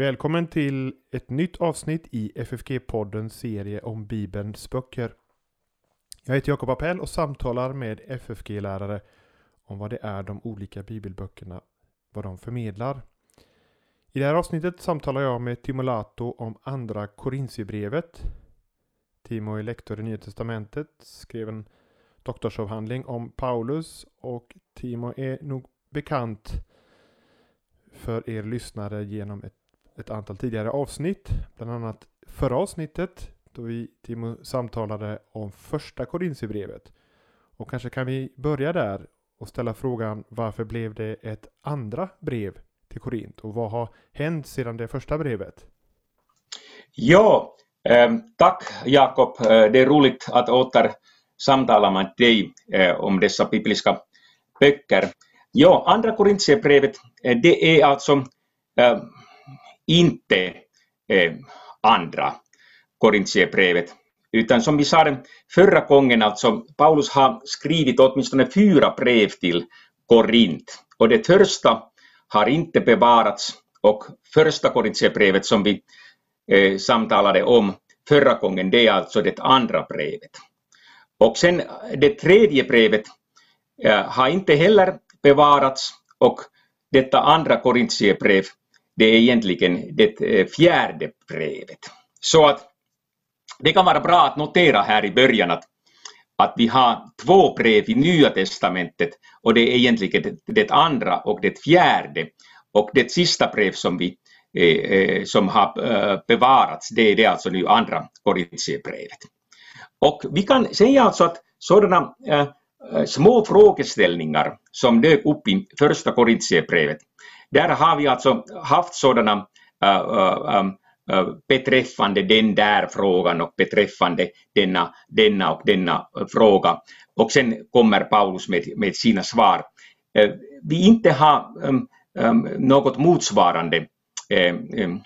Välkommen till ett nytt avsnitt i FFG-poddens serie om Bibelns böcker. Jag heter Jakob Appell och samtalar med FFG-lärare om vad det är de olika bibelböckerna, vad de förmedlar. I det här avsnittet samtalar jag med Timolato om andra Korintierbrevet. Timo är lektor i Nya Testamentet, skrev en doktorsavhandling om Paulus och Timo är nog bekant för er lyssnare genom ett ett antal tidigare avsnitt, bland annat förra avsnittet då vi Timo samtalade om första Korintierbrevet. Och kanske kan vi börja där och ställa frågan varför blev det ett andra brev till Korint och vad har hänt sedan det första brevet? Ja, Ehm, tack Jakob. Eh, det är roligt att åter samtala med dig eh, om dessa bibliska böcker. Ja, andra Korintierbrevet, eh, det är alltså ehm, inte ehm, andra Korintierbrevet. Utan som vi sa förra gången, alltså Paulus har skrivit åtminstone fyra brev till Korint. Och det första har inte bevarats och första Korintierbrevet som vi eh, samtalade om förra gången, det är alltså det andra brevet. Och sen eh, det tredje brevet eh, har inte heller bevarats och detta andra Korintierbrev det är egentligen det eh, fjärde brevet. Så att det kan vara bra att notera här i början att, att vi har två brev i Nya Testamentet och det är egentligen det, det andra och det fjärde. Och det sista brev som, vi, Eh, eh, som har eh, bevarats, det är det alltså nu andra Korintierbrevet. Och vi kan säga alltså att sådana små frågeställningar som dök upp i första Korintierbrevet, där har vi alltså haft sådana beträffande den där frågan och beträffande denna, denna och denna fråga. Och sen kommer Paulus med, med sina svar. Vi inte har något motsvarande Eh, um,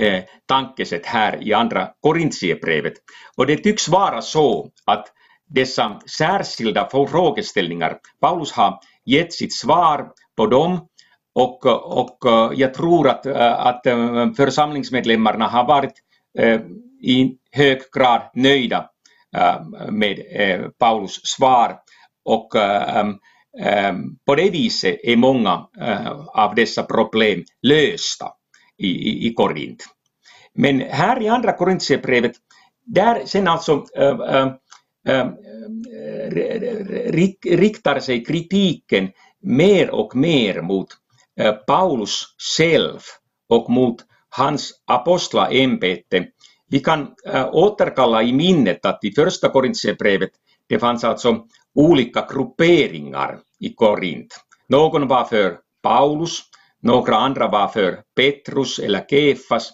eh, tankesätt här i andra Korintierbrevet. Och det tycks vara så att dessa särskilda frågeställningar, Paulus har gett sitt svar på dem och, och eh, jag tror att, att församlingsmedlemmarna har varit i hög grad nöjda med Paulus svar och Ehm, på det viset är många eh, av dessa problem lösta i, i, i Korint. Men här i andra Korintierbrevet, där sen alltså äh, äh, riktar sig kritiken mer och mer mot äh, Paulus själv och mot hans apostlaämbete. Vi kan återkalla i minnet att i första Korintierbrevet det fanns alltså olika grupperingar i Korint. Någon var för Paulus, några andra var för Petrus eller Kefas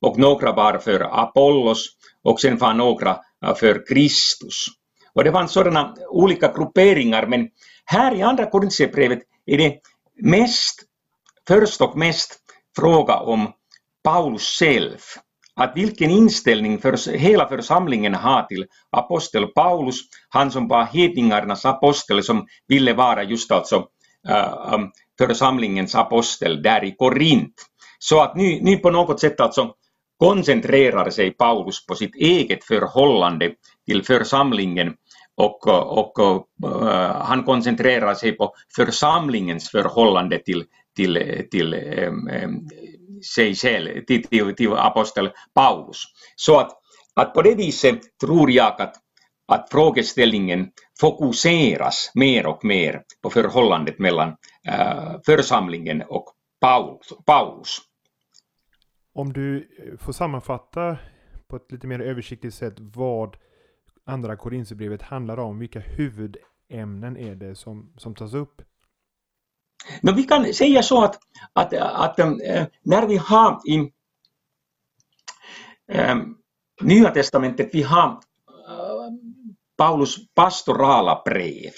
och några var för Apollos och sen var några äh, för Kristus. Och det fanns sådana olika grupperingar men här i andra Korintierbrevet är det mest, först och mest fråga om Paulus själv. Att vilken inställning för hela församlingen har till apostel Paulus, han som var hedningarnas apostel som ville vara just alltså äh, ähm, församlingens apostel där i Korint. Så att nu, nu på något sätt alltså koncentrerar sig Paulus på sitt eget förhållande till församlingen och, och, och äh, han koncentrerar sig på församlingens förhållande till, till, till um, sig själv, till, till, till apostel Paulus. Så att, att på det viset tror jag att, att frågeställningen fokuseras mer och mer på förhållandet mellan äh, församlingen och Paulus. Paulus. Om du eh, får sammanfatta på ett lite mer översiktligt sätt vad andra Korinthierbrevet handlar om? Vilka huvudämnen är det som, som tas upp? Men vi kan säga så att, att, att äh, när vi har i äh, Nya Testamentet, vi har äh, Paulus pastorala brev.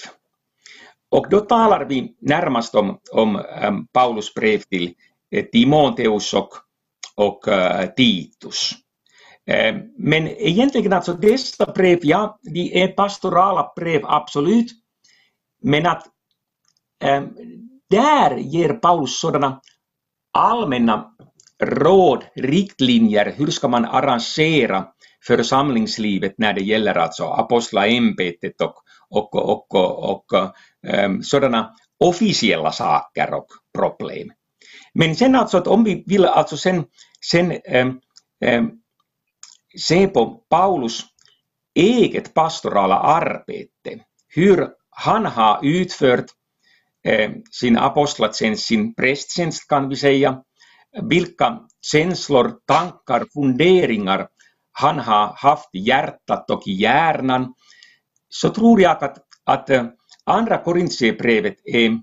Och då talar vi närmast om, om ähm, Paulus brev till Timoteus och, och Titus. Eh, men egentligen alltså dessa brev, ja, de är pastorala brev, absolut. Men att eh, där ger Paulus sådana allmänna råd, riktlinjer, hur ska man arrangera församlingslivet när det gäller alltså apostlaämbetet och, och, och, och, och um, sådana officiella saker och problem. Men sen alltså att om vi vill alltså sen, sen um, um, se på Paulus eget pastorala arbete, hur han har utfört Eh, sin apostlatjänst, sin prästtjänst kan vi säga, vilka känslor, tankar, funderingar han har haft i hjärtat och i hjärnan, så tror jag att, att eh, Andra Korintierbrevet är,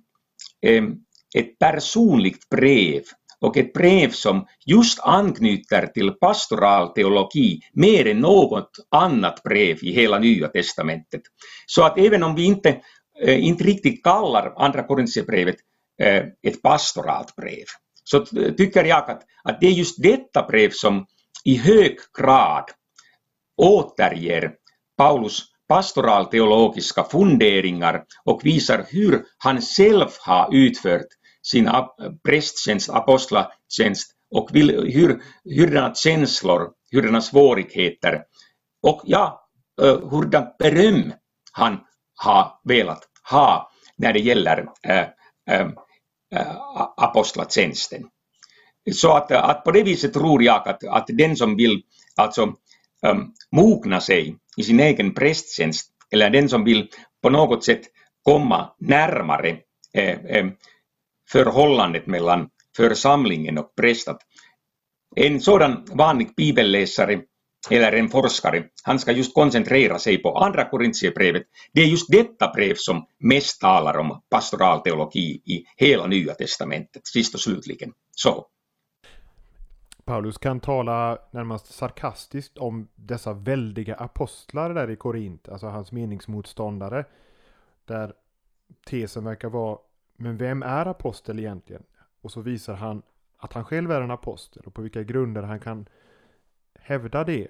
är ett personligt brev och ett brev som just anknyter till pastoral teologi mer än något annat brev i hela Nya Testamentet. Så att även om vi inte, Eh, inte riktigt kallar Andra Korintierbrevet eh, ett pastoralt brev, så tycker jag att, att det är just detta brev som i hög grad återger Paulus pastoralteologiska funderingar och visar hur han själv har utfört sin prästtjänst, apostlatjänst och hur, hurdana känslor, hurdana svårigheter och ja, eh, hurdant beröm han ha velat ha när det gäller eh, eh, eh, äh, äh, apostlatjänsten. Så att, att på det viset tror jag att, att den som vill alltså ähm, mogna sig i sin egen prästtjänst eller den som vill på något sätt komma närmare äh, äh, förhållandet mellan församlingen och prästat. En sådan vanlig bibelläsare eller en forskare, han ska just koncentrera sig på andra Korintierbrevet. Det är just detta brev som mest talar om pastoralteologi i hela Nya Testamentet, sist och slutligen. Så. Paulus kan tala närmast sarkastiskt om dessa väldiga apostlar där i Korint, alltså hans meningsmotståndare. Där tesen verkar vara, men vem är apostel egentligen? Och så visar han att han själv är en apostel och på vilka grunder han kan hävda det.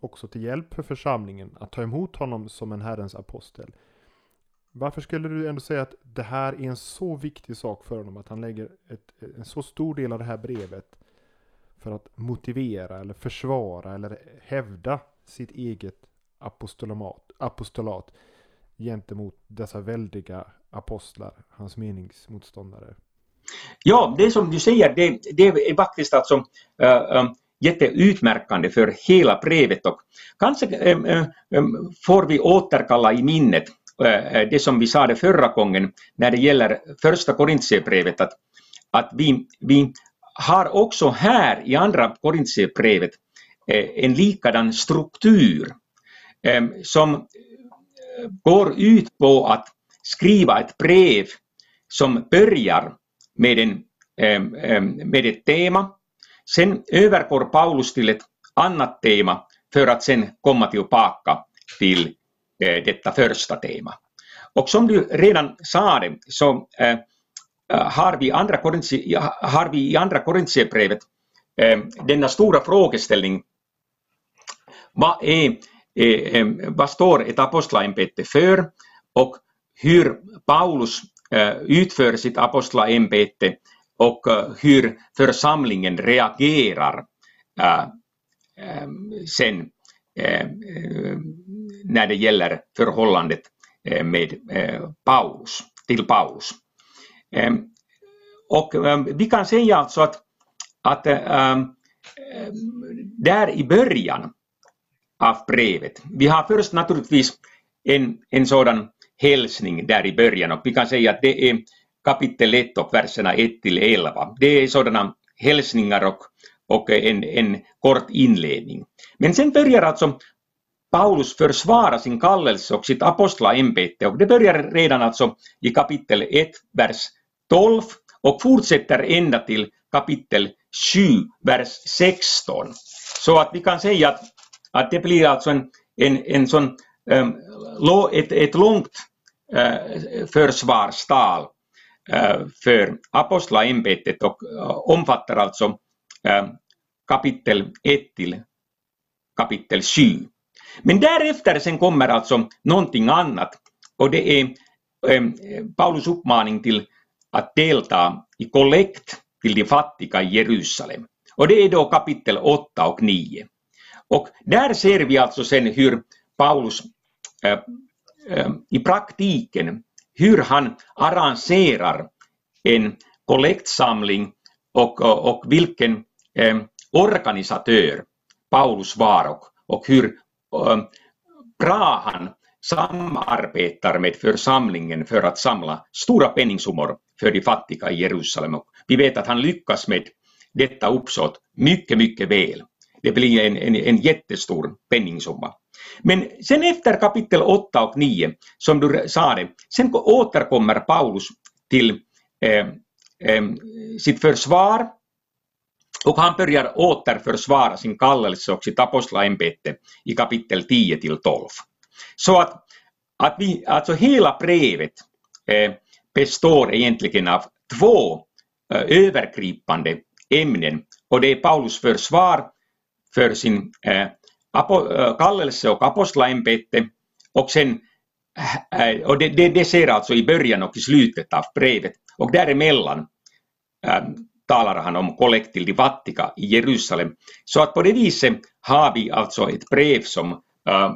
Också till hjälp för församlingen att ta emot honom som en Herrens apostel. Varför skulle du ändå säga att det här är en så viktig sak för honom att han lägger ett, en så stor del av det här brevet för att motivera eller försvara eller hävda sitt eget apostolat, apostolat gentemot dessa väldiga apostlar, hans meningsmotståndare. Ja, det som du säger, det, det är faktiskt alltså äh, eh, eh, jätteutmärkande för hela brevet och kanske äh, äh, får vi återkalla i minnet det som vi sade förra gången när det gäller första Korintierbrevet att, att vi, vi har också här i andra Korintierbrevet en likadan struktur som går ut på att skriva ett brev som börjar med, en, med ett tema. Sen övergår Paulus till ett annat tema för att sen komma tillbaka till detta första tema. Och som du redan sa det, så Eh, har vi, andra har vi i andra Korintierbrevet eh, denna stora frågeställning. Vad, är, eh, vad står ett apostlaämbete för och hur Paulus utför sitt apostlaämbete och eh, hur församlingen reagerar eh, eh, sen när det gäller förhållandet med Paulus, till Paulus. Ehm, och ehm, vi kan säga alltså att, att ehm, där i början av brevet, vi har först naturligtvis en, en sådan hälsning där i början och vi kan säga att det är kapitel 1 och verserna 1 till 11. Det är sådana hälsningar och, och en, en kort inledning. Men sen börjar alltså Paulus försvara sin kallelse och sitt apostlaämbete och det börjar redan alltså i kapitel 1, vers 12 och fortsätter ända till kapitel 7, vers 16. Så att vi kan säga att, att det blir alltså en, en, en sån, um, ett, ett långt uh, försvarstal för apostlaämbetet och omfattar alltså kapitel 1 till kapitel 7. Men därefter sen kommer alltså någonting annat och det är Paulus uppmaning till att delta i kollekt till de fattiga i Jerusalem. Och det är då kapitel 8 och 9. Och där ser vi alltså sen hur Paulus äh, äh, i praktiken, hur han arrangerar en kollektsamling och, och, vilken eh, organisatör Paulus var och, och hur eh, bra han samarbetar med församlingen för att samla stora penningsummor för de fattiga i Jerusalem. Och vi vet att han lyckas med detta uppsåt mycket, mycket väl. Det blir en, en, en jättestor penningsumma. Men sen efter kapitel 8 och 9, som du sa det, sen återkommer Paulus till eh, eh, sitt försvar och han börjar återförsvara sin kallelse och sitt apostlaämbete i kapitel 10 till 12. Så att, att vi, alltså hela brevet eh, består egentligen av två eh, övergripande ämnen och det är Paulus försvar för sin eh, eh, eh kallelse och apostlaämbete och sen eh, och det, det, det ser alltså i början och i slutet av brevet och däremellan äh, talar han om kollekt till de fattiga i Jerusalem. Så att på det viset har vi alltså ett brev som äh,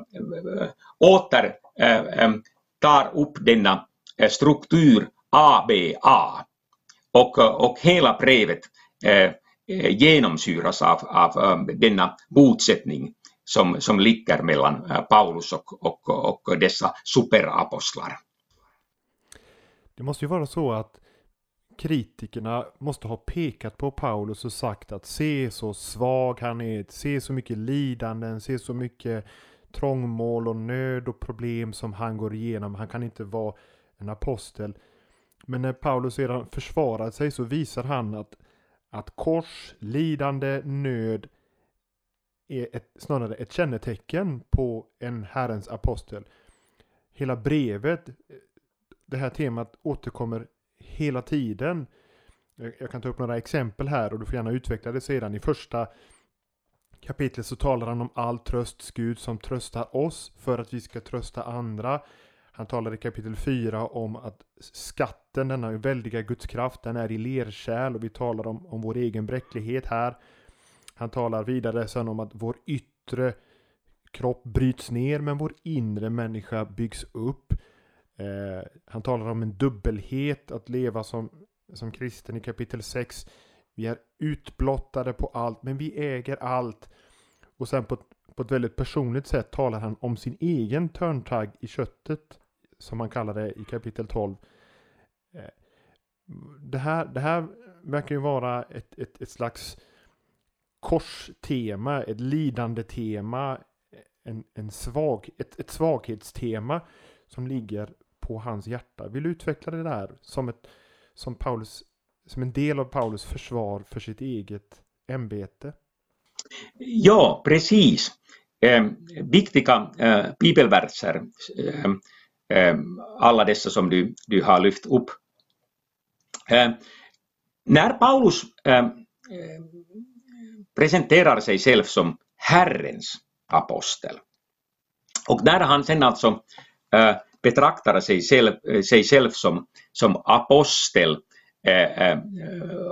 åter äh, tar upp denna struktur ABA och, och hela brevet äh, genomsyras av, av denna motsättning som, som ligger mellan eh, Paulus och, och, och dessa superapostlar. Det måste ju vara så att kritikerna måste ha pekat på Paulus och sagt att se så svag han är, se så mycket lidanden, se så mycket trångmål och nöd och problem som han går igenom. Han kan inte vara en apostel. Men när Paulus sedan försvarar sig så visar han att, att kors, lidande, nöd är ett, snarare ett kännetecken på en Herrens apostel. Hela brevet, det här temat återkommer hela tiden. Jag kan ta upp några exempel här och du får gärna utveckla det sedan. I första kapitlet så talar han om all trösts Gud som tröstar oss för att vi ska trösta andra. Han talar i kapitel 4 om att skatten, denna väldiga gudskraft, den är i lerkärl och vi talar om, om vår egen bräcklighet här. Han talar vidare sen om att vår yttre kropp bryts ner men vår inre människa byggs upp. Eh, han talar om en dubbelhet att leva som, som kristen i kapitel 6. Vi är utblottade på allt, men vi äger allt. Och sen på, på ett väldigt personligt sätt talar han om sin egen törntagg i köttet, som han kallar det i kapitel 12. Eh, det här, det här verkar ju vara ett, ett, ett slags korstema, ett lidande tema, en, en svag, ett, ett svaghetstema som ligger på hans hjärta. Vill du utveckla det där som, ett, som, Paulus, som en del av Paulus försvar för sitt eget ämbete? Ja, precis. Eh, viktiga eh, bibelverser, eh, eh, alla dessa som du, du har lyft upp. Eh, när Paulus eh, presenterar sig själv som Herrens apostel och när han sen alltså eh, betraktar sig själv, eh, sig själv som, som apostel äh,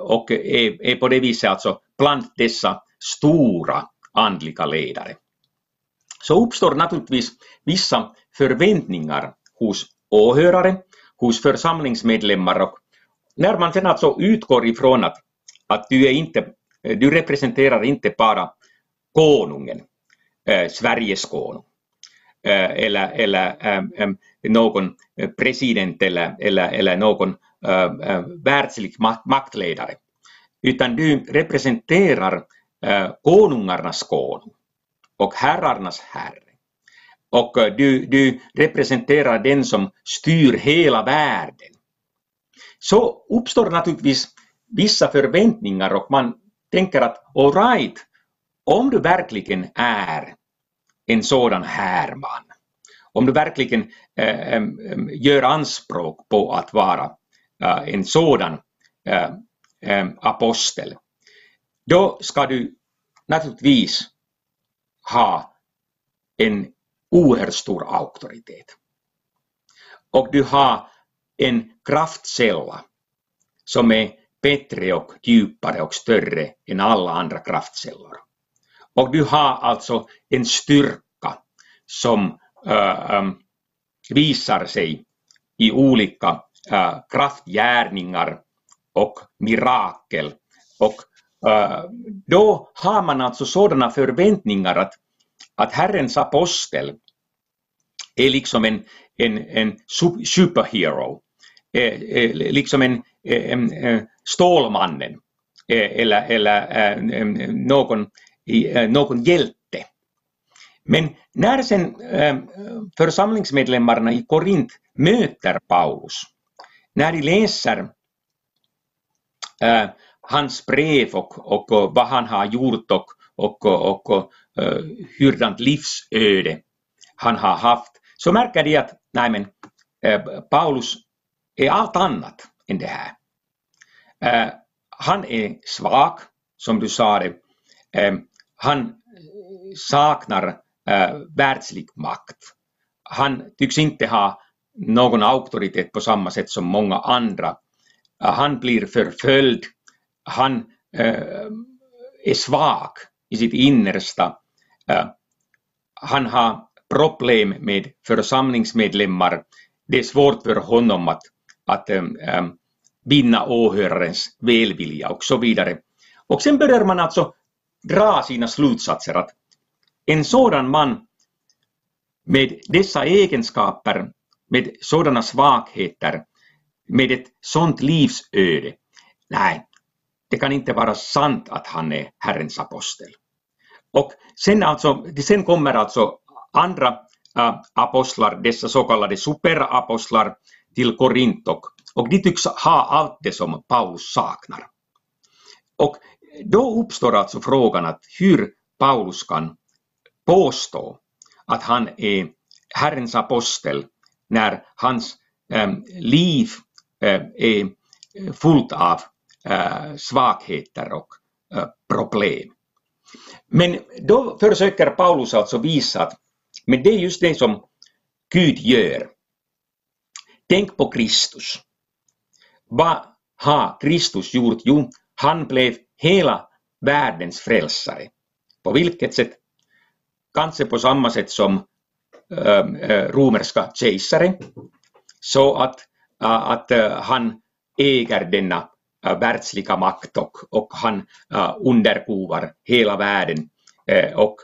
och är, är på det viset alltså bland dessa stora andliga ledare. Så uppstår naturligtvis vissa förväntningar hos åhörare, hos församlingsmedlemmar och när man sen alltså utgår ifrån att, att du, är inte, Eh, du representerar inte bara konungen, eh, Sveriges konung, Eh, eller, eller ehm, ehm, någon president eller, eller, eller någon ehm, världslig maktledare. Utan du representerar eh, konungarnas konung och herrarnas herre. Och eh, du, du representerar den som styr hela världen. Så uppstår naturligtvis vissa förväntningar och man tänker att alright, om du verkligen är en sådan här man, Om du verkligen äh, gör anspråk på att vara äh, en sådan äh, apostel, då ska du naturligtvis ha en oerhört stor auktoritet. Och du har en kraftkälla som är bättre och djupare och större än alla andra kraftkällor. Och du har alltså en styrka som äh, visar sig i olika äh, kraftgärningar och mirakel. Och äh, då har man alltså sådana förväntningar att, att Herrens apostel är liksom en, en, en superhero, liksom en, en, en Stålmannen eh, eller, eller eh, mm, mm, någon, eh, någon hjälte. Men när sen församlingsmedlemmarna i Korint möter Paulus, när de läser hans brev och, och vad han har gjort och, och, och, och hurdant livsöde han har haft, så märker de att nej men, Paulus är allt annat än det här. Eh, han är svag, som du sa det. Eh, han saknar eh, världslig makt. Han tycks inte ha någon auktoritet på samma sätt som många andra. Han blir förföljd. Han är svag i sitt innersta. Han har problem med församlingsmedlemmar. Det är svårt för honom att, att vinna åhörarens välvilja och så vidare. Och sen börjar man alltså dra sina slutsatser att en sådan man med dessa egenskaper, med sådana svagheter, med ett sådant livsöde, nej, det kan inte vara sant att han är Herrens apostel. Och sen, alltså, sen kommer alltså andra äh, apostlar, dessa så kallade superapostlar, till Korint och, och de tycks ha allt det som Paulus saknar. Och då uppstår alltså frågan att hur Paulus kan påstå att han är Herrens apostel när hans eh, liv eh, är fullt av eh, svagheter och eh, problem. Men då försöker Paulus alltså visa att men det är just det som Gud gör. Tänk på Kristus. Vad har Kristus gjort? Jo, han blev hela världens frälsare. På vilket sätt? kanske på samma sätt som ähm, äh, romerska kejsare, så att, äh, att äh, han äger denna äh, världsliga makt och, och han äh, underkuvar hela världen äh, och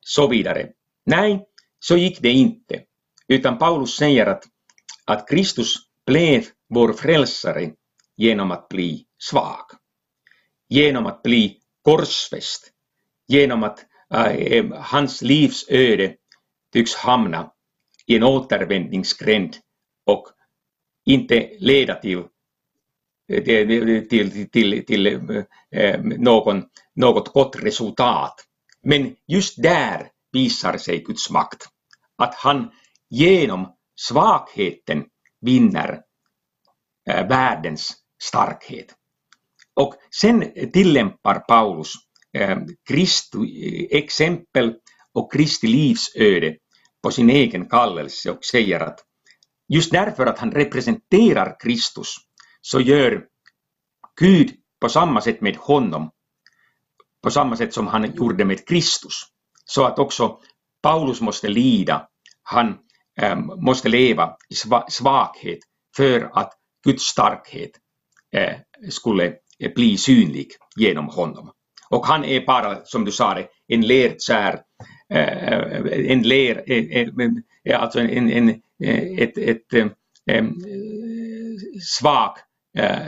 så vidare. Nej, så gick det inte, utan Paulus säger att, att Kristus blev vår frälsare genom att bli svag, genom att bli korsfäst, genom att äh, hans livsöde tycks hamna i en återvändningsgränd och inte leda till, eh, till, till, till, till äh, någon, något gott resultat. Men just där visar sig Guds makt. Att han genom svagheten vinner världens starkhet. Och sen tillämpar Paulus Kristi exempel och Kristi livsöde på sin egen kallelse och säger att just därför att han representerar Kristus så gör Gud på samma sätt med honom, på samma sätt som han gjorde med Kristus. Så att också Paulus måste lida, han måste leva i svaghet för att Guds starkhet skulle eh, bli synlig genom honom. Och han är bara, som du sa det, en lerkär, eh, en ler, eh, alltså en, en, ett, ett, ett svag,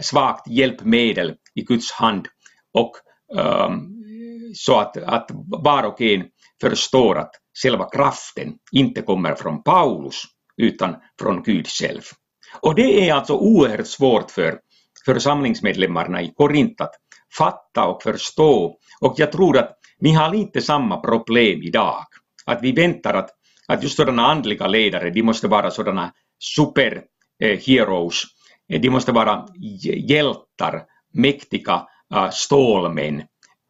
svagt hjälpmedel i Guds hand. Och ehm, så att, att var och en förstår att själva kraften inte kommer från Paulus utan från Gud själv. Och det är alltså oerhört svårt för församlingsmedlemmarna i Korint att fatta och förstå. Och jag tror att vi har lite samma problem idag. Att vi väntar att, att just sådana andliga ledare, de måste vara sådana superheroes. Eh, eh, de måste vara hjältar, mäktiga eh, stålmän,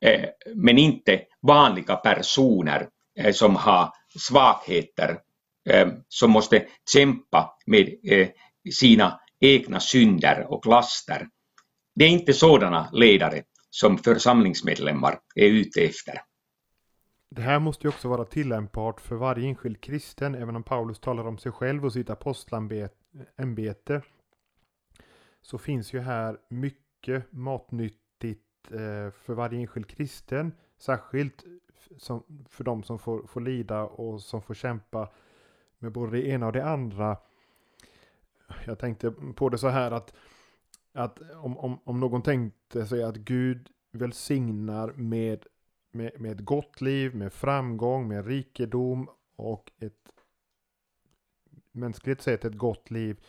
eh, men inte vanliga personer eh, som har svagheter, som måste kämpa med sina egna synder och laster. Det är inte sådana ledare som församlingsmedlemmar är ute efter. Det här måste ju också vara tillämpbart för varje enskild kristen, även om Paulus talar om sig själv och sitt apostelämbete. Så finns ju här mycket matnyttigt eh, för varje enskild kristen, särskilt för de som får, får lida och som får kämpa med både det ena och det andra. Jag tänkte på det så här att, att om, om, om någon tänkte sig att Gud välsignar med med, med ett gott liv, med framgång, med rikedom och ett mänskligt sett ett gott liv.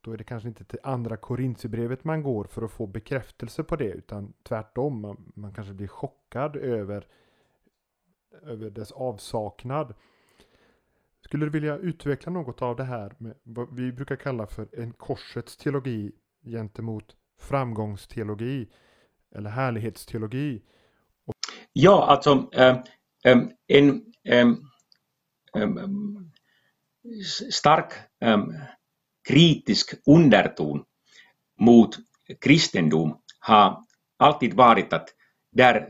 Då är det kanske inte till andra Korintierbrevet man går för att få bekräftelse på det utan tvärtom. Man, man kanske blir chockad över, över dess avsaknad. Skulle du vilja utveckla något av det här med vad vi brukar kalla för en korsets teologi gentemot framgångsteologi eller härlighetsteologi? Ja, alltså äh, en äh, stark kritisk underton mot kristendom har alltid varit att där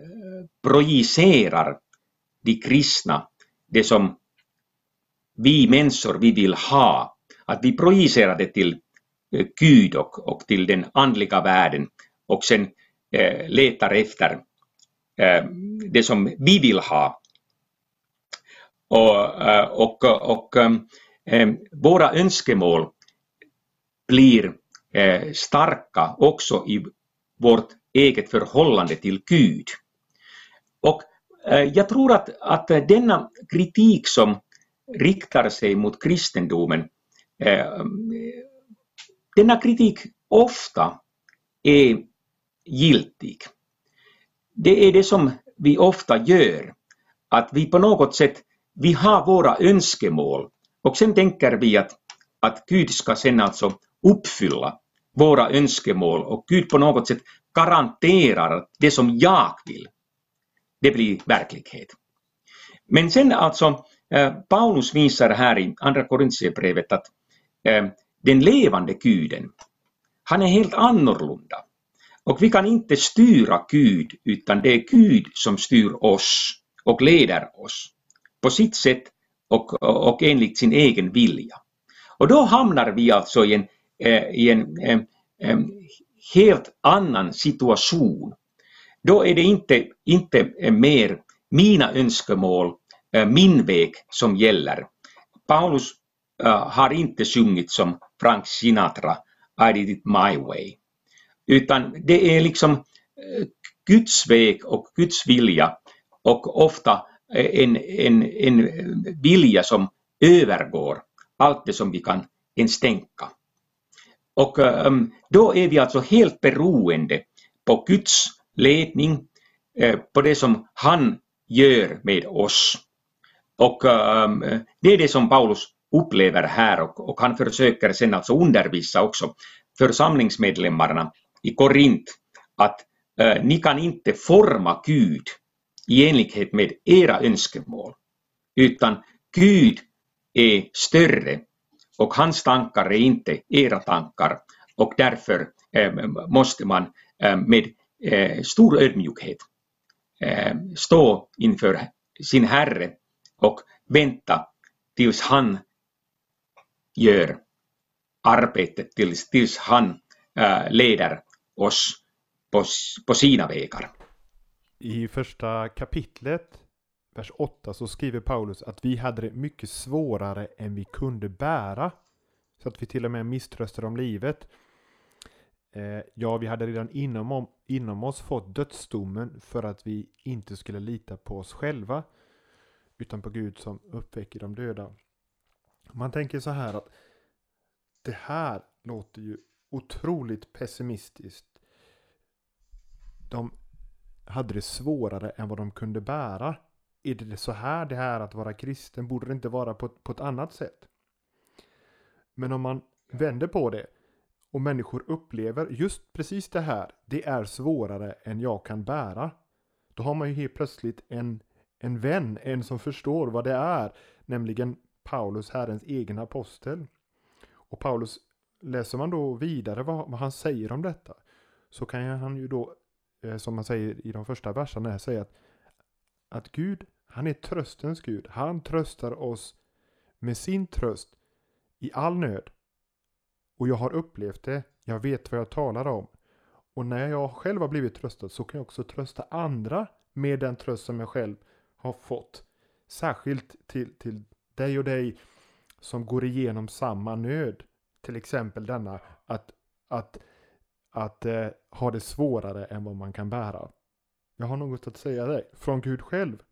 projicerar de kristna det som vi människor vi vill ha, att vi projicerar det till eh, Gud och, och till den andliga världen och sen eh, letar efter Eh, det som vi vill ha. Och, eh, och, och eh, eh, våra önskemål blir starka också i vårt eget förhållande till Gud. Och jag tror att, att denna kritik som riktar sig mot kristendomen, eh, denna kritik ofta är giltig det är det som vi ofta gör, att vi på något sätt, vi har våra önskemål och sen tänker vi att, att Gud ska sen alltså uppfylla våra önskemål och Gud på något sätt garanterar att det som jag vill, det blir verklighet. Men sen alltså, Eh, Paulus visar här i Andra Korintierbrevet att eh, den levande guden, han är helt annorlunda. Och vi kan inte styra Gud, utan det är Gud som styr oss och leder oss på sitt sätt och, och enligt sin egen vilja. Och då hamnar vi alltså i en, eh, i en, en, en helt annan situation. Då är det inte, inte mer mina önskemål, Eh, min väg som gäller. Paulus eh, har inte sjungit som Frank Sinatra, I did it my way. Utan det är liksom eh, Guds väg och Guds vilja och ofta en, en, en vilja som övergår allt det som vi kan ens tänka. Och ehm, då är vi alltså helt beroende på Guds ledning, på det som han gör med oss. Och um, det är det som Paulus upplever här och, och han försöker sen alltså undervisa också församlingsmedlemmarna i Korint att uh, ni kan inte forma Gud i enlighet med era önskemål, utan Gud är större och hans tankar är inte era tankar. Och därför eh, måste man eh, med eh, stor ödmjukhet eh, stå inför sin Herre och vänta tills han gör arbetet, tills, tills han äh, leder oss på, på sina vägar. I första kapitlet, vers 8, så skriver Paulus att vi hade det mycket svårare än vi kunde bära. Så att vi till och med misströstade om livet. Eh, ja, vi hade redan inom, inom oss fått dödsdomen för att vi inte skulle lita på oss själva. Utan på Gud som uppväcker de döda. Man tänker så här att det här låter ju otroligt pessimistiskt. De hade det svårare än vad de kunde bära. Är det så här det är att vara kristen? Borde det inte vara på, på ett annat sätt? Men om man vänder på det och människor upplever just precis det här, det är svårare än jag kan bära. Då har man ju helt plötsligt en, en vän, en som förstår vad det är, nämligen Paulus, Herrens egen apostel. Och Paulus, läser man då vidare vad, vad han säger om detta, så kan han ju då, eh, som man säger i de första verserna, säga att, att Gud, han är tröstens Gud. Han tröstar oss med sin tröst i all nöd. Och jag har upplevt det, jag vet vad jag talar om. Och när jag själv har blivit tröstad så kan jag också trösta andra med den tröst som jag själv har fått. Särskilt till, till dig och dig som går igenom samma nöd. Till exempel denna att, att, att eh, ha det svårare än vad man kan bära. Jag har något att säga dig från Gud själv.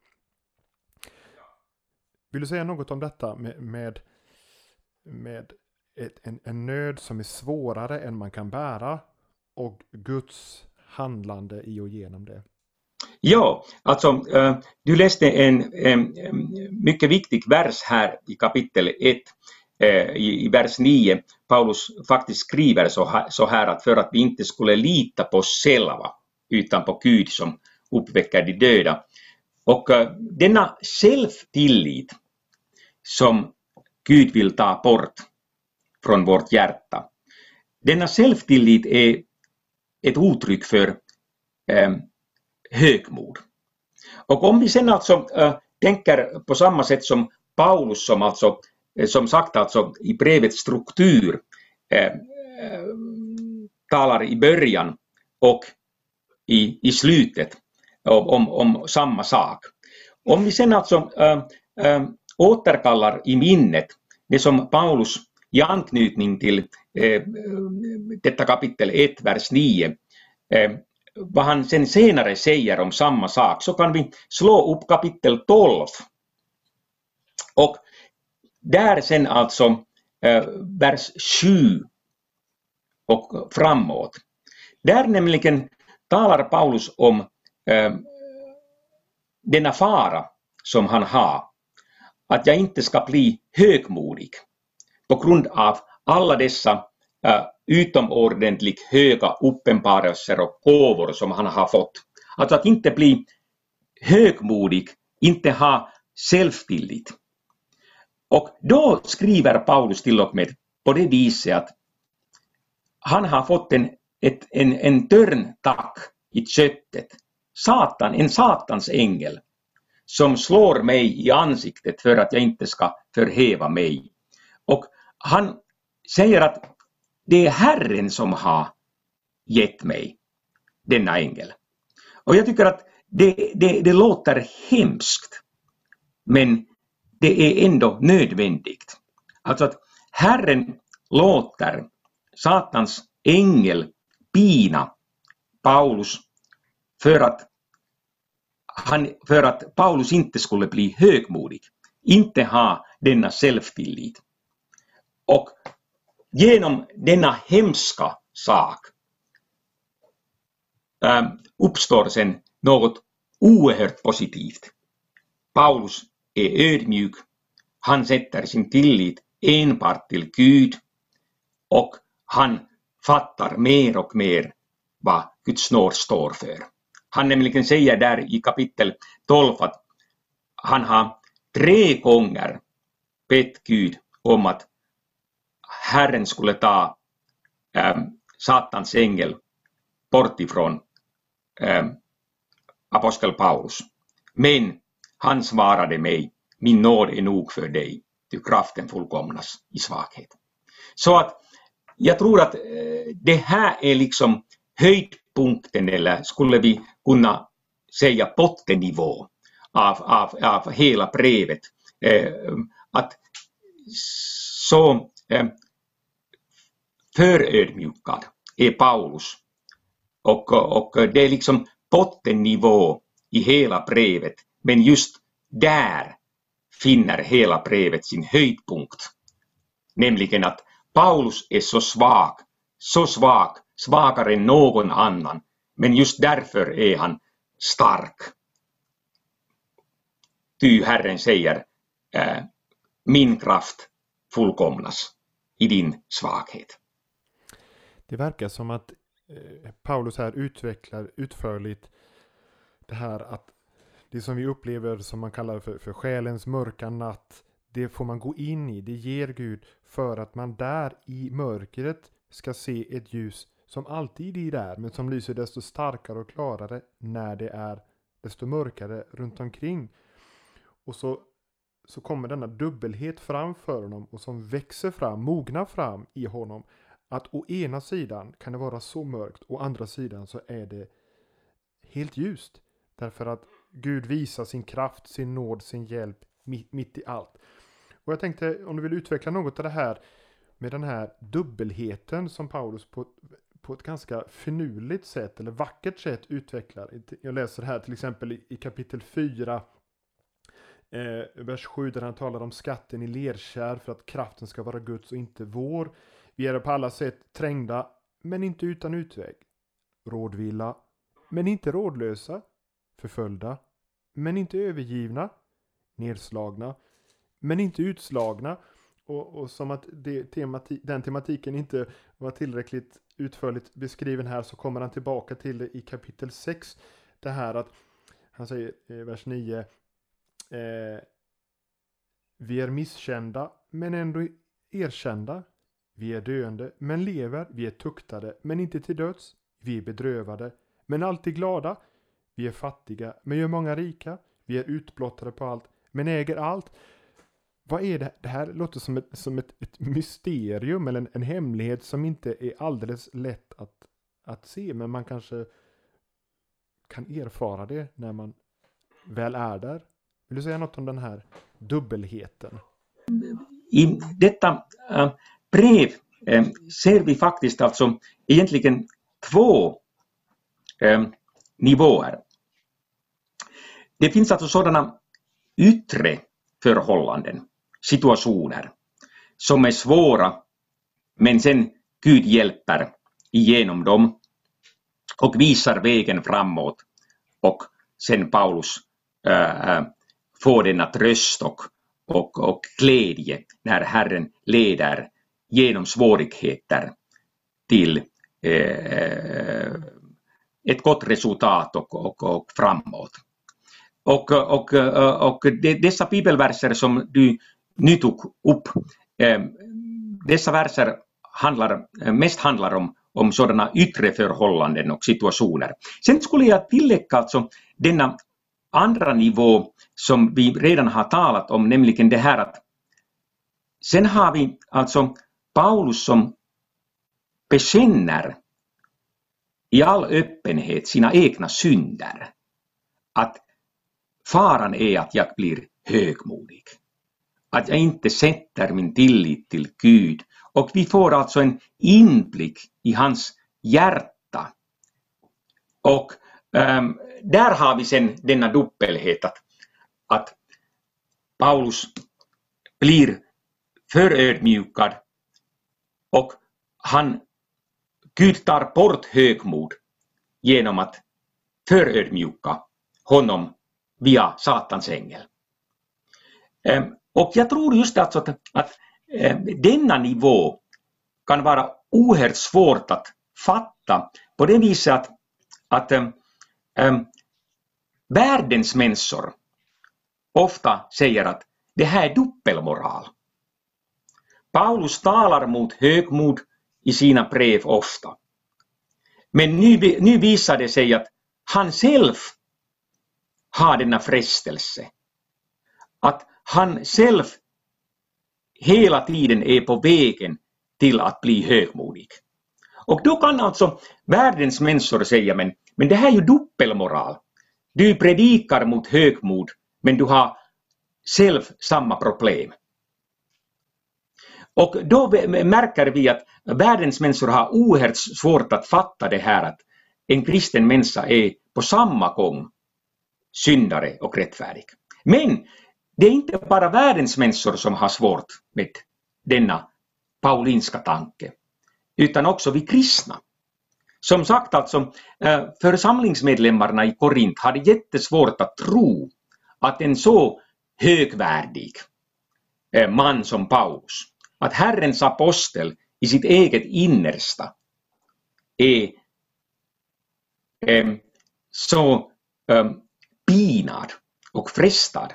Vill du säga något om detta med, med, med ett, en, en nöd som är svårare än man kan bära och Guds handlande i och genom det? Ja, alltså eh, du läste en, en, mycket viktig vers här i kapitel 1, eh, i, vers 9. Paulus faktiskt skriver så här, att för att vi inte skulle lita på oss själva utan på Gud som uppväcker de döda. Och eh, denna självtillit som Gud vill ta bort från vårt hjärta. Denna självtillit är ett uttryck för eh, högmod. Och om vi sen alltså äh, tänker på samma sätt som Paulus som alltså äh, som sagt alltså i brevets struktur äh, äh, talar i början och i, i slutet om, om samma sak. Om vi sen alltså äh, äh, återkallar i minnet det som Paulus i anknytning till äh, äh detta kapitel 1, vers 9 vad han sen senare säger om samma sak så kan vi slå upp kapitel 12. Och där sen alltså eh, vers 7 och framåt. Där nämligen talar Paulus om eh, denna fara som han har, att jag inte ska bli högmodig på grund av alla dessa utomordentligt höga uppenbarelser och gåvor som han har fått. Alltså att inte bli högmodig, inte ha självtillit. Och då skriver Paulus till och med på det viset att han har fått en, ett, en, en törntack i köttet. Satan, en satans ängel som slår mig i ansiktet för att jag inte ska förhäva mig. Och han säger att det är Herren som har gett mig denna ängel. Och jag tycker att det, det, det låter hemskt, men det är ändå nödvändigt. Alltså att Herren låter Satans ängel pina Paulus för att, han, för att Paulus inte skulle bli högmodig, inte ha denna självtillit. Och genom denna hemska sak ähm, uppstår sen något oerhört positivt. Paulus är ödmjuk, han sätter sin tillit enbart till Gud och han fattar mer och mer vad Guds nåd står för. Han nämligen säger där i kapitel 12 att han har tre gånger bett Gud om att Herren skulle ta ähm, Satans ängel bort ifrån ähm, apostel Paulus. Men han svarade mig, min nåd är nog för dig, ty kraften fullkomnas i svaghet. Så att jag tror att eh, det här är liksom höjdpunkten, eller skulle vi kunna säga bottennivå av, av, av hela brevet. Eh, att så eh, för förödmjukad är Paulus. Och, och det är liksom bottennivå i hela brevet. Men just där finner hela brevet sin höjdpunkt. Nämligen att Paulus är så svag, så svag, svagare än någon annan. Men just därför är han stark. Ty Herren säger, äh, min kraft fullkomnas i din svaghet. Det verkar som att eh, Paulus här utvecklar utförligt det här att det som vi upplever som man kallar för, för själens mörka natt, det får man gå in i, det ger Gud för att man där i mörkret ska se ett ljus som alltid är där, men som lyser desto starkare och klarare när det är desto mörkare runt omkring. Och så, så kommer denna dubbelhet fram för honom och som växer fram, mognar fram i honom. Att å ena sidan kan det vara så mörkt, å andra sidan så är det helt ljust. Därför att Gud visar sin kraft, sin nåd, sin hjälp mitt, mitt i allt. Och jag tänkte om du vill utveckla något av det här med den här dubbelheten som Paulus på, på ett ganska finurligt sätt eller vackert sätt utvecklar. Jag läser här till exempel i, i kapitel 4 eh, vers 7 där han talar om skatten i lerkärr för att kraften ska vara Guds och inte vår. Vi är på alla sätt trängda men inte utan utväg. Rådvilla men inte rådlösa. Förföljda men inte övergivna. Nedslagna men inte utslagna. Och, och som att det, temati den tematiken inte var tillräckligt utförligt beskriven här så kommer han tillbaka till det i kapitel 6. Det här att han säger i vers 9 eh, Vi är misskända men ändå erkända. Vi är döende men lever. Vi är tuktade men inte till döds. Vi är bedrövade men alltid glada. Vi är fattiga men gör många rika. Vi är utblottade på allt men äger allt vad är det? Det här låter som ett, som ett, ett mysterium eller en, en, hemlighet som inte är alldeles lätt att, att se. Men man kanske kan erfara det när man väl är där. Vill du säga något om den här dubbelheten? I detta äh, brev eh, ser vi faktiskt alltså egentligen två eh, nivåer. Det finns alltså sådana yttre förhållanden situationer som är svåra men sen Gud hjälper igenom dem och visar vägen framåt och sen Paulus äh, får denna tröst och, och, och glädje när Herren leder genom svårigheter till eh, ett gott resultat och, och, och framåt. Och, och, och dessa bibelverser som du nu tog upp. Eh, dessa verser handlar, eh, mest handlar om, om sådana yttre förhållanden och situationer. Sen skulle jag tillägga alltså denna andra nivå som vi redan har talat om, nämligen det här att sen har vi alltså Paulus som bekänner i all öppenhet sina egna synder. Att faran är att jag blir högmodig att jag inte sätter min tillit till Gud. Och vi får alltså en inblick i hans hjärta. Och äm, där har vi sen denna dubbelhet att, att Paulus blir förödmjukad och han, Gud tar bort högmod genom att förödmjuka honom via Satans ängel. Och jag tror just alltså att, att denna nivå kan vara oerhört svårt att fatta på det viset att, att äm, världens människor ofta säger att det här är dubbelmoral. Paulus talar mot högmod i sina brev ofta. Men nu, nu visar det sig att han själv har denna frestelse. Att han själv hela tiden är på vägen till att bli högmodig. Och då kan alltså världens människor säga, men, men det här är ju dubbelmoral. Du predikar mot högmod, men du har själv samma problem. Och då märker vi att världens människor har oerhört svårt att fatta det här att en kristen människa är på samma gång syndare och rättfärdig. Men det är inte bara världens människor som har svårt med denna paulinska tanke, utan också vi kristna. Som sagt alltså, eh, församlingsmedlemmarna i Korint hade jättesvårt att tro att en så högvärdig eh, man som Paulus, att Herrens apostel i sitt eget innersta är så pinad och frestad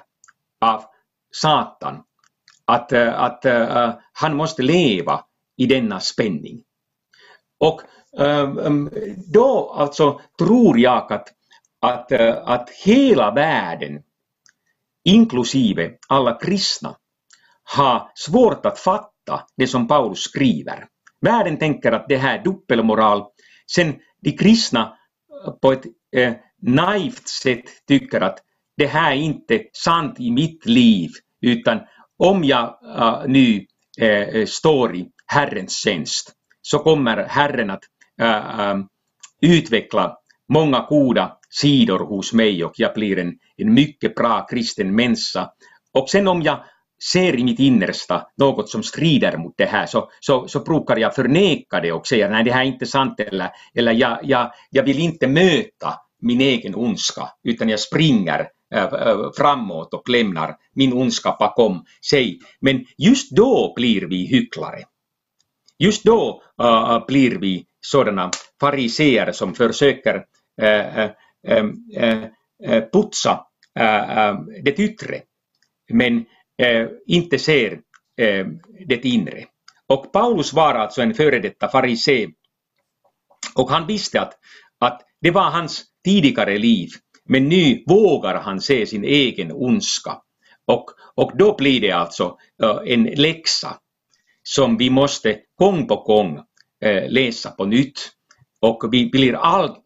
av Satan att, eh, att uh, han måste leva i denna spänning. Och um, då alltså tror jag att, att, att hela världen, inklusive alla kristna, har svårt att fatta det som Paulus skriver. Världen tänker att det här är dubbelmoral. Sen de kristna eh, på ett eh, naivt sätt tycker att det här är inte sant i mitt liv utan om jag äh, nu äh, står i Herrens tjänst så kommer Herren att äh, utveckla många goda sidor hos mig och jag blir en, en mycket bra kristen människa. Och sen om jag ser i mitt innersta något som strider mot det här så, så, så brukar jag förneka det och säga nej det här är inte sant eller, eller jag, jag, jag vill inte möta min egen ondska utan jag springer eh, eh, framåt och lämnar min ondska bakom sig. Men just då blir vi hycklare. Just då äh, blir vi sådana fariseer som försöker äh, putsa det yttre. Men Eh, inte ser eh, det inre. Och Paulus var alltså en före detta farisé och han visste att, att det var hans tidigare liv men nu vågar han se sin egen ondska. Och, och då blir det alltså eh, en läxa som vi måste gång på gång läsa på nytt. Och vi blir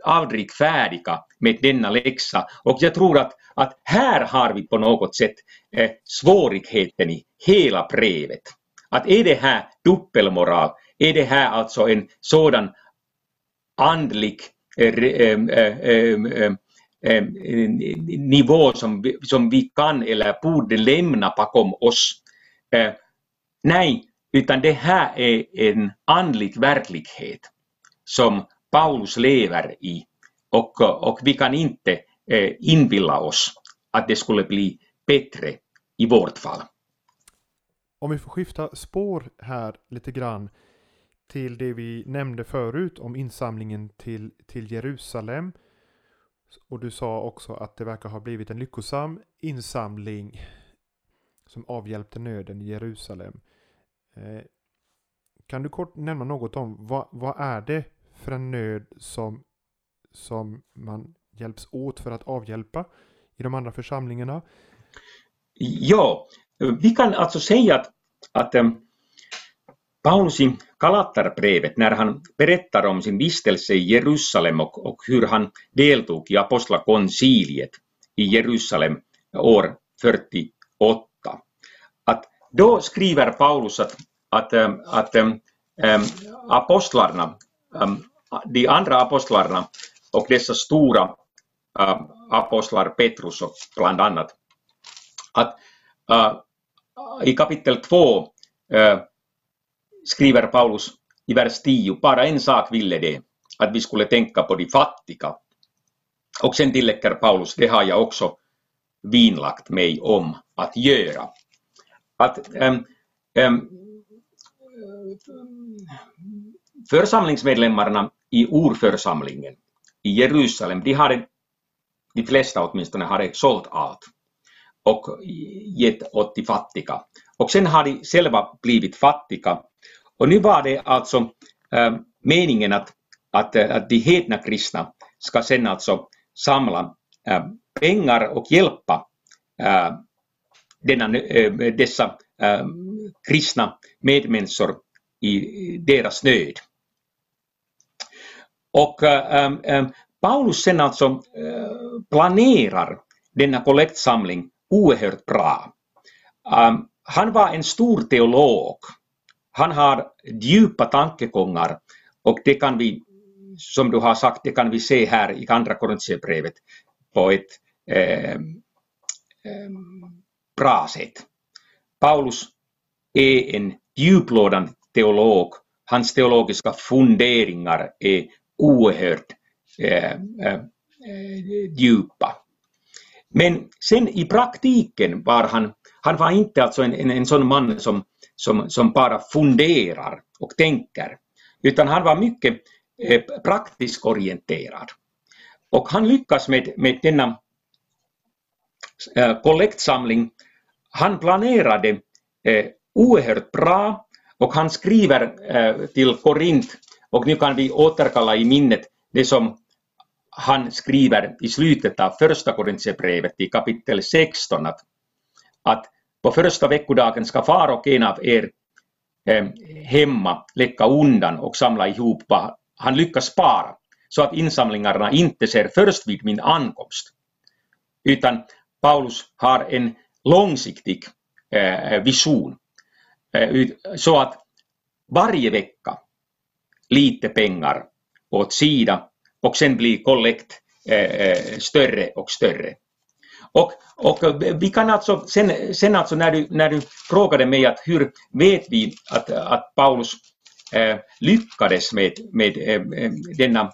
aldrig färdiga med denna läxa. Och jag tror att att här har vi på något sätt eh, svårigheten i hela brevet. Att är det här dubbelmoral? Är det här alltså en sådan andlig eh, eh eh, eh, eh, eh, nivå som vi, som vi kan eller borde lämna bakom oss? Eh, nej, utan det här är en andlig verklighet som Paulus lever i och, och vi kan inte eh, inbilla oss att det skulle bli bättre i vårt fall. Om vi får skifta spår här lite grann till det vi nämnde förut om insamlingen till, till Jerusalem. Och du sa också att det verkar ha blivit en lyckosam insamling som avhjälpte nöden i Jerusalem. Eh, kan du kort nämna något om vad, vad är det för en nöd som, som man hjälps åt för att avhjälpa i de andra församlingarna? Ja, vi kan alltså säga att, att um, Paulus i Galaterbrevet, när han berättar om sin vistelse i Jerusalem och, och hur han deltog i apostlakonciliet i Jerusalem år 48, att då skriver Paulus att, att, eh, att um, apostlarna, um, de andra apostlarna och dessa stora äh, apostlar Petrus och bland annat, att äh, i kapitel 2 äh, skriver Paulus i vers 10, bara en sak ville det, att vi skulle tänka på de fattiga. Och sen tillägger Paulus, det har jag också vinlagt mig om att göra. Att ähm, ähm, församlingsmedlemmarna i urförsamlingen, i Jerusalem, de hade de flesta åtminstone hade sålt allt och gett åt de fattiga. Och sen har de själva blivit fattiga. Och nu var det alltså äh, meningen att, att, eh, att de hedna kristna ska sen alltså samla äh, pengar och hjälpa äh, denna, äh, dessa äh, kristna medmänniskor i deras nöd. Och äh, Paulus sen alltså eh, planerar denna kollektsamling oerhört bra. Um, han var en stor teolog. Han har djupa tankegångar och det kan vi, som du har sagt, det kan vi se här i andra Korintierbrevet på ett eh, eh, bra sätt. Paulus är en djuplådande teolog. Hans teologiska funderingar är oerhört eh, eh, eh, djupa. Men sen i praktiken var han, han var inte alltså en, en, en sån man som, som, som bara funderar och tänker, utan han var mycket eh, praktiskt orienterad. Och han lyckas med, med denna eh, kollektsamling, han planerade eh, oerhört bra och han skriver till Korint, och nu kan vi återkalla i minnet det som han skriver i slutet av första Korintierbrevet i kapitel 16 att, att på första veckodagen ska far och en av er eh, hemma lägga undan och samla ihop vad han lyckas spara så att insamlingarna inte ser först vid min ankomst. Utan Paulus har en långsiktig eh, vision eh, så att varje vecka lite pengar åt sida och sen blir kollekt eh, eh, större och större. Och, och vi kan alltså, sen, sen alltså när du, när du frågade mig att hur vet vi att, att Paulus eh, lyckades med, med eh, eh denna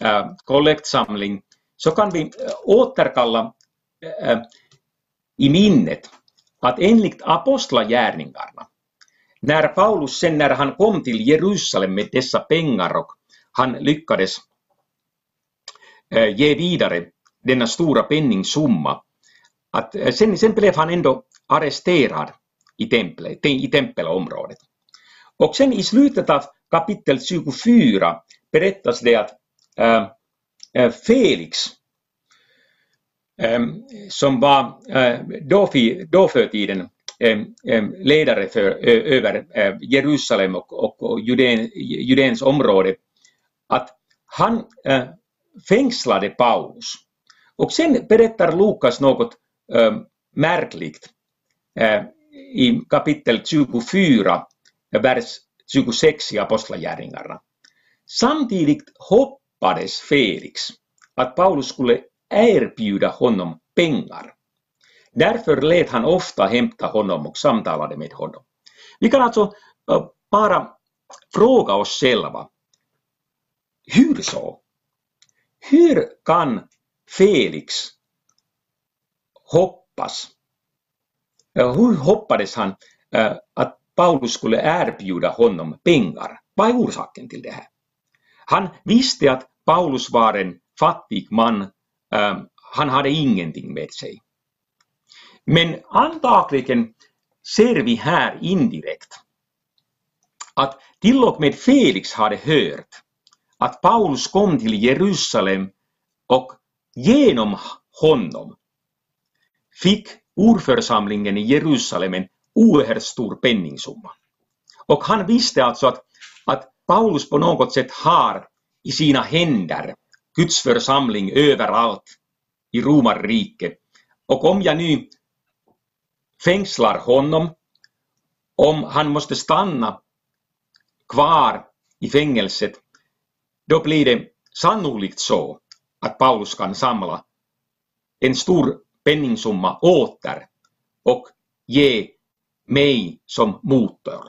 eh, kollektsamling, så kan vi återkalla i minnet att enligt apostlagärningarna, när Paulus sen när han kom till Jerusalem med dessa pengar och han lyckades eh, ge vidare denna stora penningsumma att eh, sen, sen blev han ändå arresterad i, templet, i tempelområdet. Och sen i slutet av kapitel 24 berättas det att äh, Felix, äh, som var äh, då, då för tiden ledare för, över Jerusalem och, och Judén, Judéns område, att han fängslade Paulus. Och sen berättar Lukas något märkligt i kapitel 24, vers 26 i Apostlagärningarna. Samtidigt hoppades Felix att Paulus skulle erbjuda honom pengar. Därför lät han ofta hämta honom och samtalade med honom. Vi kan alltså eh, bara fråga oss själva, hur så? Hur kan Felix hoppas. Eh, hur hoppades han eh, att Paulus skulle erbjuda honom pengar? Vad är orsaken till det här? Han visste att Paulus var en fattig man. Han hade ingenting med sig. Men antagligen ser vi här indirekt att till och med Felix hade hört att Paulus kom till Jerusalem och genom honom fick urförsamlingen i Jerusalem en oerhört stor penningsumma. Och han visste alltså att, att Paulus på något sätt har i sina händer Guds församling överallt i romarriket. Och om jag nu fängslar honom, om han måste stanna kvar i fängelset, då blir det sannolikt så att Paulus kan samla en stor penningsumma åter och ge mig som motor.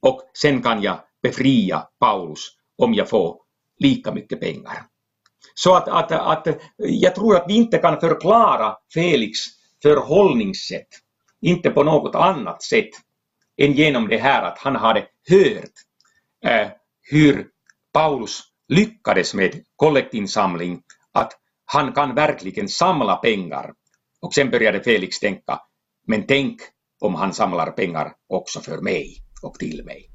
Och sen kan jag befria Paulus om jag får lika mycket pengar. Så att, att, att jag tror att vi inte kan förklara Felix förhållningssätt, inte på något annat sätt än genom det här att han hade hört eh, hur Paulus lyckades med kollektinsamling, att han kan verkligen samla pengar och sen började Felix tänka, men tänk om han samlar pengar också för mig och till mig.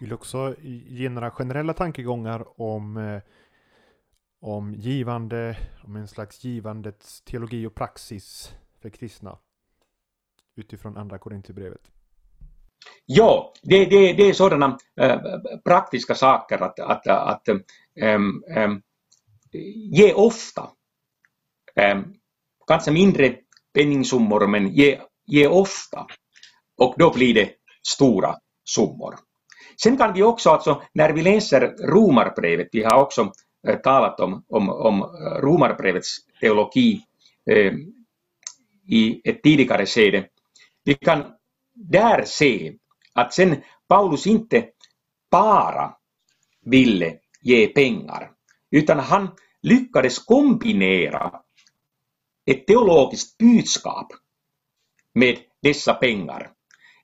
Vill du också ge några generella tankegångar om, eh, om givande, om en slags givandets teologi och praxis för kristna utifrån andra Korintierbrevet? Ja, det, det, det är sådana äh, praktiska saker att, att, att ähm, ähm, ge ofta. Ähm, kanske mindre penningsummor men ge, ge ofta. Och då blir det stora summor. Sen kan vi också, alltså, när vi läser Romarbrevet, vi har också äh, talat om, om, om eh, Romarbrevets teologi äh, ehm, i ett tidigare skede, vi kan där se att sen Paulus inte bara ville ge pengar, utan han lyckades kombinera ett teologiskt budskap med dessa pengar.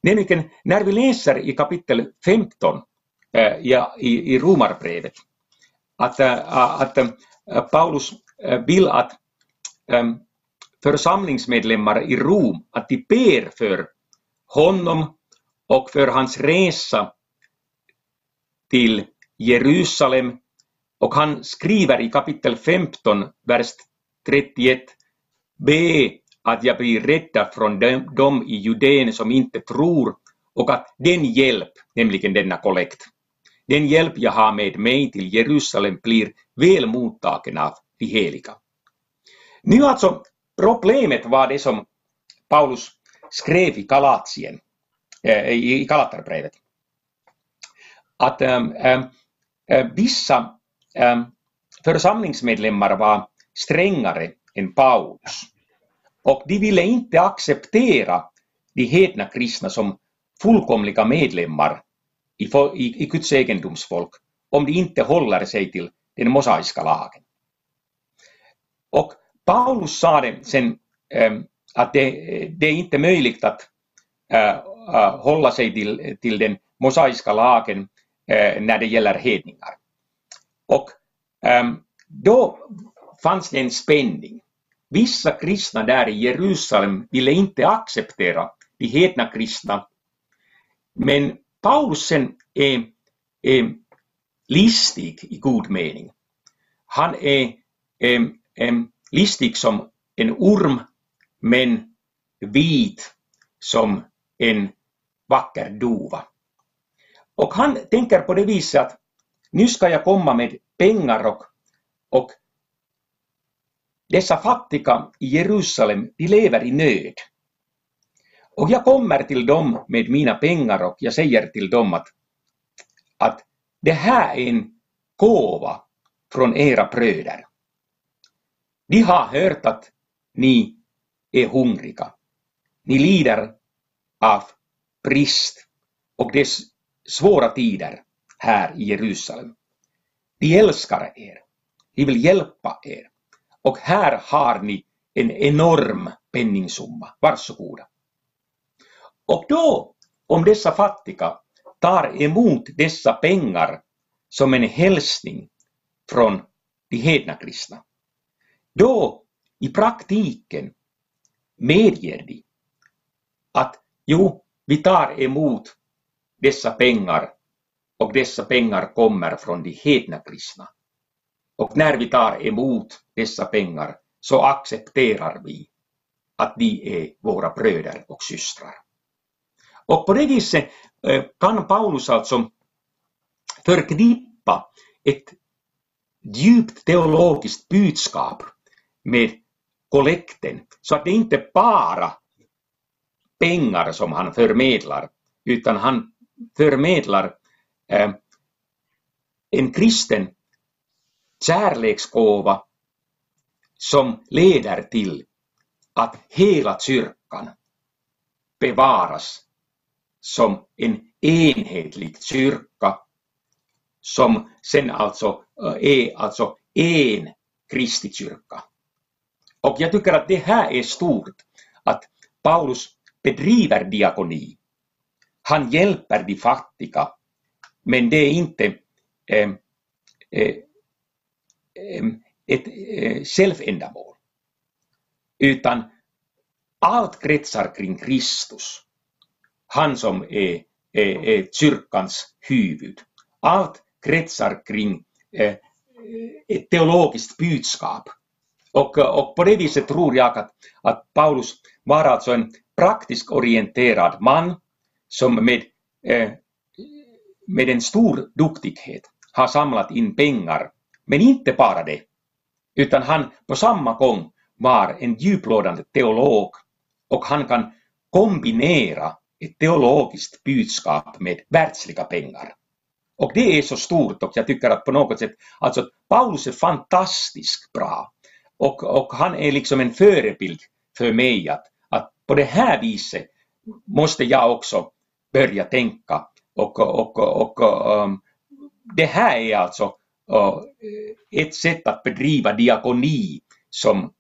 Nämligen när vi läser i kapitel 15 äh, eh, ja, i, i Romarbrevet att, äh, att äh, Paulus vill att församlingsmedlemmar i Rom att de ber för honom och för hans resa till Jerusalem och han skriver i kapitel 15, vers 31 Be att jag blir räddad från dem i Judeen som inte tror och att den hjälp, nämligen denna kollekt, den hjälp jag har med mig till Jerusalem blir väl mottagen av de heliga. Nu alltså, problemet var det som Paulus skrev i Galatien, eh, i Galaterbrevet. Att eh, eh, vissa församlingsmedlemmar var strängare än Paulus. Och de ville inte acceptera de hedna kristna som fullkomliga medlemmar i, i, i Guds egendomsfolk om de inte håller sig till den mosaiska lagen. Och Paulus sa det sen ehm, att det, det, är inte möjligt att äh, äh, hålla sig till, till den mosaiska lagen äh, när det gäller hedningar. Och ehm, då fanns det en spänning. Vissa kristna där i Jerusalem ville inte acceptera de hedna kristna. Men Paulusen är, är listig i god mening. Han är, är, är listig som en orm, men vit som en vacker duva. Och han tänker på det viset att nu ska jag komma med pengar och, och dessa fattiga i Jerusalem, de lever i nöd. Och jag kommer till dem med mina pengar och jag säger till dem att, att det här är en gåva från era bröder. De har hört att ni är hungriga. Ni lider av brist och dess svåra tider här i Jerusalem. De älskar er. De vill hjälpa er. Och här har ni en enorm penningsumma. Varsågoda. Och då, om dessa fattiga tar emot dessa pengar som en hälsning från de hedna kristna, då i praktiken medger de att jo, vi tar emot dessa pengar och dessa pengar kommer från de hedna kristna. Och när vi tar emot dessa pengar så accepterar vi att de är våra bröder och systrar. Och på det viset eh, kan Paulus alltså förknippa ett djupt teologiskt budskap med kollekten så att det inte bara pengar som han förmedlar utan han förmedlar eh, en kristen kärleksgåva som leder till att hela kyrkan bevaras som en enhetlig kyrka som sen alltså eh, är alltså en Kristi kyrka. Och jag tycker att det här är stort, att Paulus bedriver diakoni. Han hjälper de fattiga, men det är inte ehm, eh, eh, ett eh, självändamål, utan allt kretsar kring Kristus han som är, är, är kyrkans huvud. Allt kretsar kring eh, ett teologiskt budskap. Och, eh, och på det viset tror jag att, att Paulus var alltså en praktiskt orienterad man som med, eh, med en stor duktighet har samlat in pengar. Men inte bara det, utan han på samma gång var en djuplodande teolog och han kan kombinera ett teologiskt budskap med världsliga pengar. Och det är så stort och jag tycker att på något sätt, alltså Paulus är fantastiskt bra. Och, och han är liksom en förebild för mig att, att på det här viset måste jag också börja tänka. Och, och, och, och um, det här är alltså uh, ett sätt att bedriva diakoni som,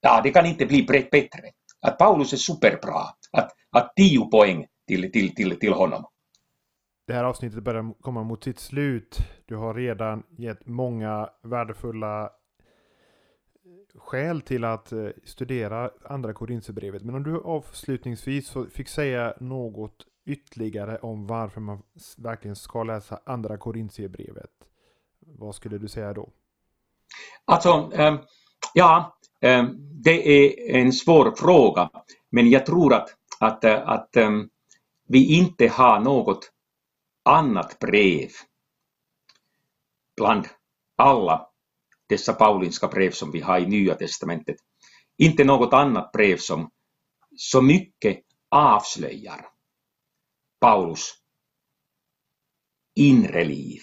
ja det kan inte bli bättre. Att Paulus är superbra. Att att 10 poäng till, till, till, till honom. Det här avsnittet börjar komma mot sitt slut. Du har redan gett många värdefulla skäl till att eh, studera andra Korinthierbrevet. Men om du avslutningsvis fick säga något ytterligare om varför man verkligen ska läsa andra Korinthierbrevet. Vad skulle du säga då? Alltså, ehm, ja, ehm, det är en svår fråga. Men jag tror att, att, eh, att ehm, vi inte har något annat brev bland alla dessa paulinska brev som vi har i Nya Testamentet. Inte något annat brev som så mycket avslöjar Paulus inre liv,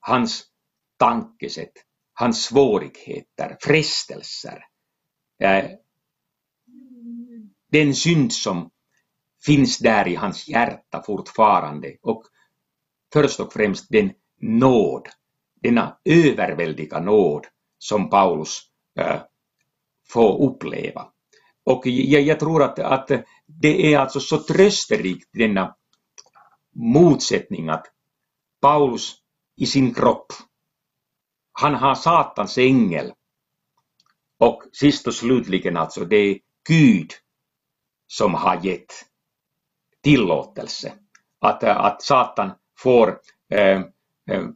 hans tankesätt, hans svårigheter, frestelser, eh, den synd som finns där i hans hjärta fortfarande och först och främst den nåd, denna överväldiga nåd som Paulus äh, får uppleva. Och jag, jag, tror att, att det är alltså så trösterikt denna motsättning att Paulus i sin kropp, han har Satans ängel och sist och slutligen alltså det är Gud som har gett tillåtelse att, att Satan får äh,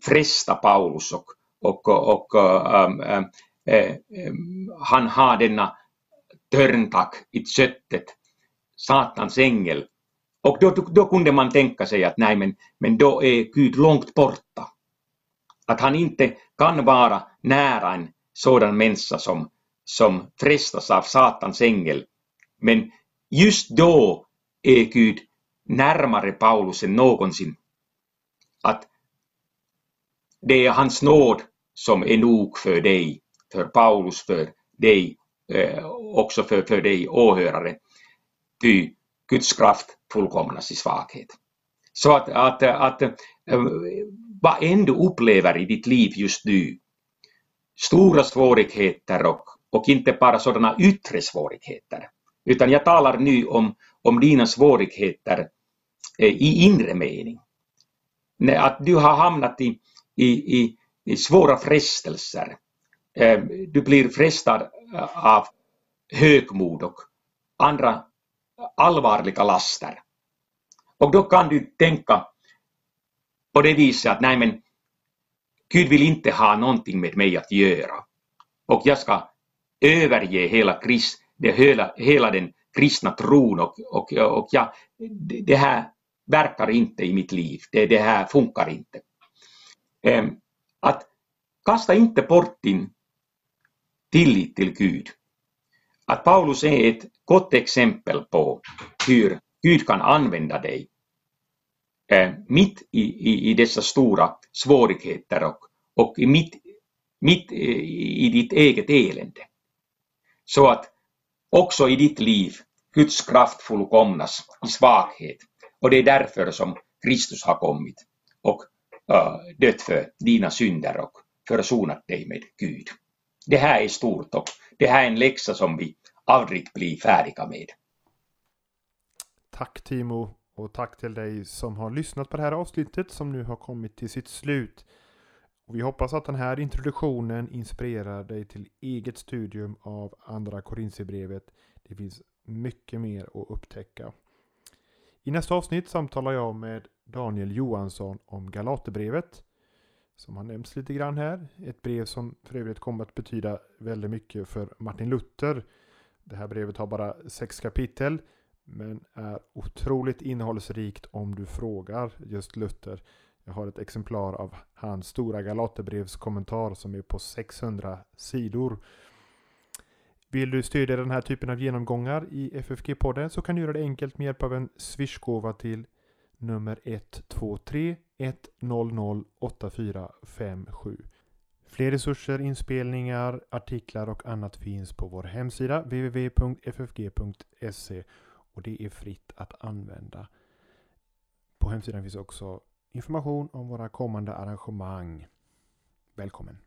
fresta Paulus och, och, och ähm, ähm, äh, äh, han har denna törntack i köttet, Satans ängel. Och då, då kunde man tänka sig att nej men, men då är Gud långt borta. Att han inte kan vara nära en sådan människa som, som frestas av Satans ängel. Men just då är Gud närmare Paulus än någonsin. Att det är hans nåd som är nog för dig, för Paulus, för dig, eh, också för, för dig åhörare. Ty Guds kraft fullkomnas i svaghet. Så att, att, att eh, vad än du upplever i ditt liv just nu, stora svårigheter och, och inte bara sådana yttre svårigheter, utan jag talar nu om, om dina svårigheter eh, i inre mening. Att du har hamnat i, i, i, i svåra frestelser. Eh, du blir frestad eh, av högmod och andra allvarliga laster. Och då kan du tänka på det viset att nej men Gud vill inte ha någonting med mig att göra. Och jag ska överge hela, krist, det, hela, hela den kristna tron och, och, och jag, det här verkar inte i mitt liv, det, det här funkar inte. Att kasta inte bort din tillit till Gud. Att Paulus är ett gott exempel på hur Gud kan använda dig eh, mitt i, i, i dessa stora svårigheter och, och i mitt, mitt eh, i ditt eget elände. Så att också i ditt liv Guds kraft fullkomnas i svaghet. Och det är därför som Kristus har kommit och dött för dina synder och försonat dig med Gud. Det här är stort och det här är en läxa som vi aldrig blir färdiga med. Tack Timo och tack till dig som har lyssnat på det här avsnittet som nu har kommit till sitt slut. Och vi hoppas att den här introduktionen inspirerar dig till eget studium av Andra Korintierbrevet. Det finns mycket mer att upptäcka. I nästa avsnitt samtalar jag med Daniel Johansson om Galaterbrevet. Som har nämnts lite grann här. Ett brev som för övrigt kommer att betyda väldigt mycket för Martin Luther. Det här brevet har bara sex kapitel. Men är otroligt innehållsrikt om du frågar just Luther. Jag har ett exemplar av hans stora Galaterbrevskommentar som är på 600 sidor. Vill du stödja den här typen av genomgångar i FFG-podden så kan du göra det enkelt med hjälp av en swishgåva till nummer 123 100 8457. Fler resurser, inspelningar, artiklar och annat finns på vår hemsida www.ffg.se och det är fritt att använda. På hemsidan finns också information om våra kommande arrangemang. Välkommen!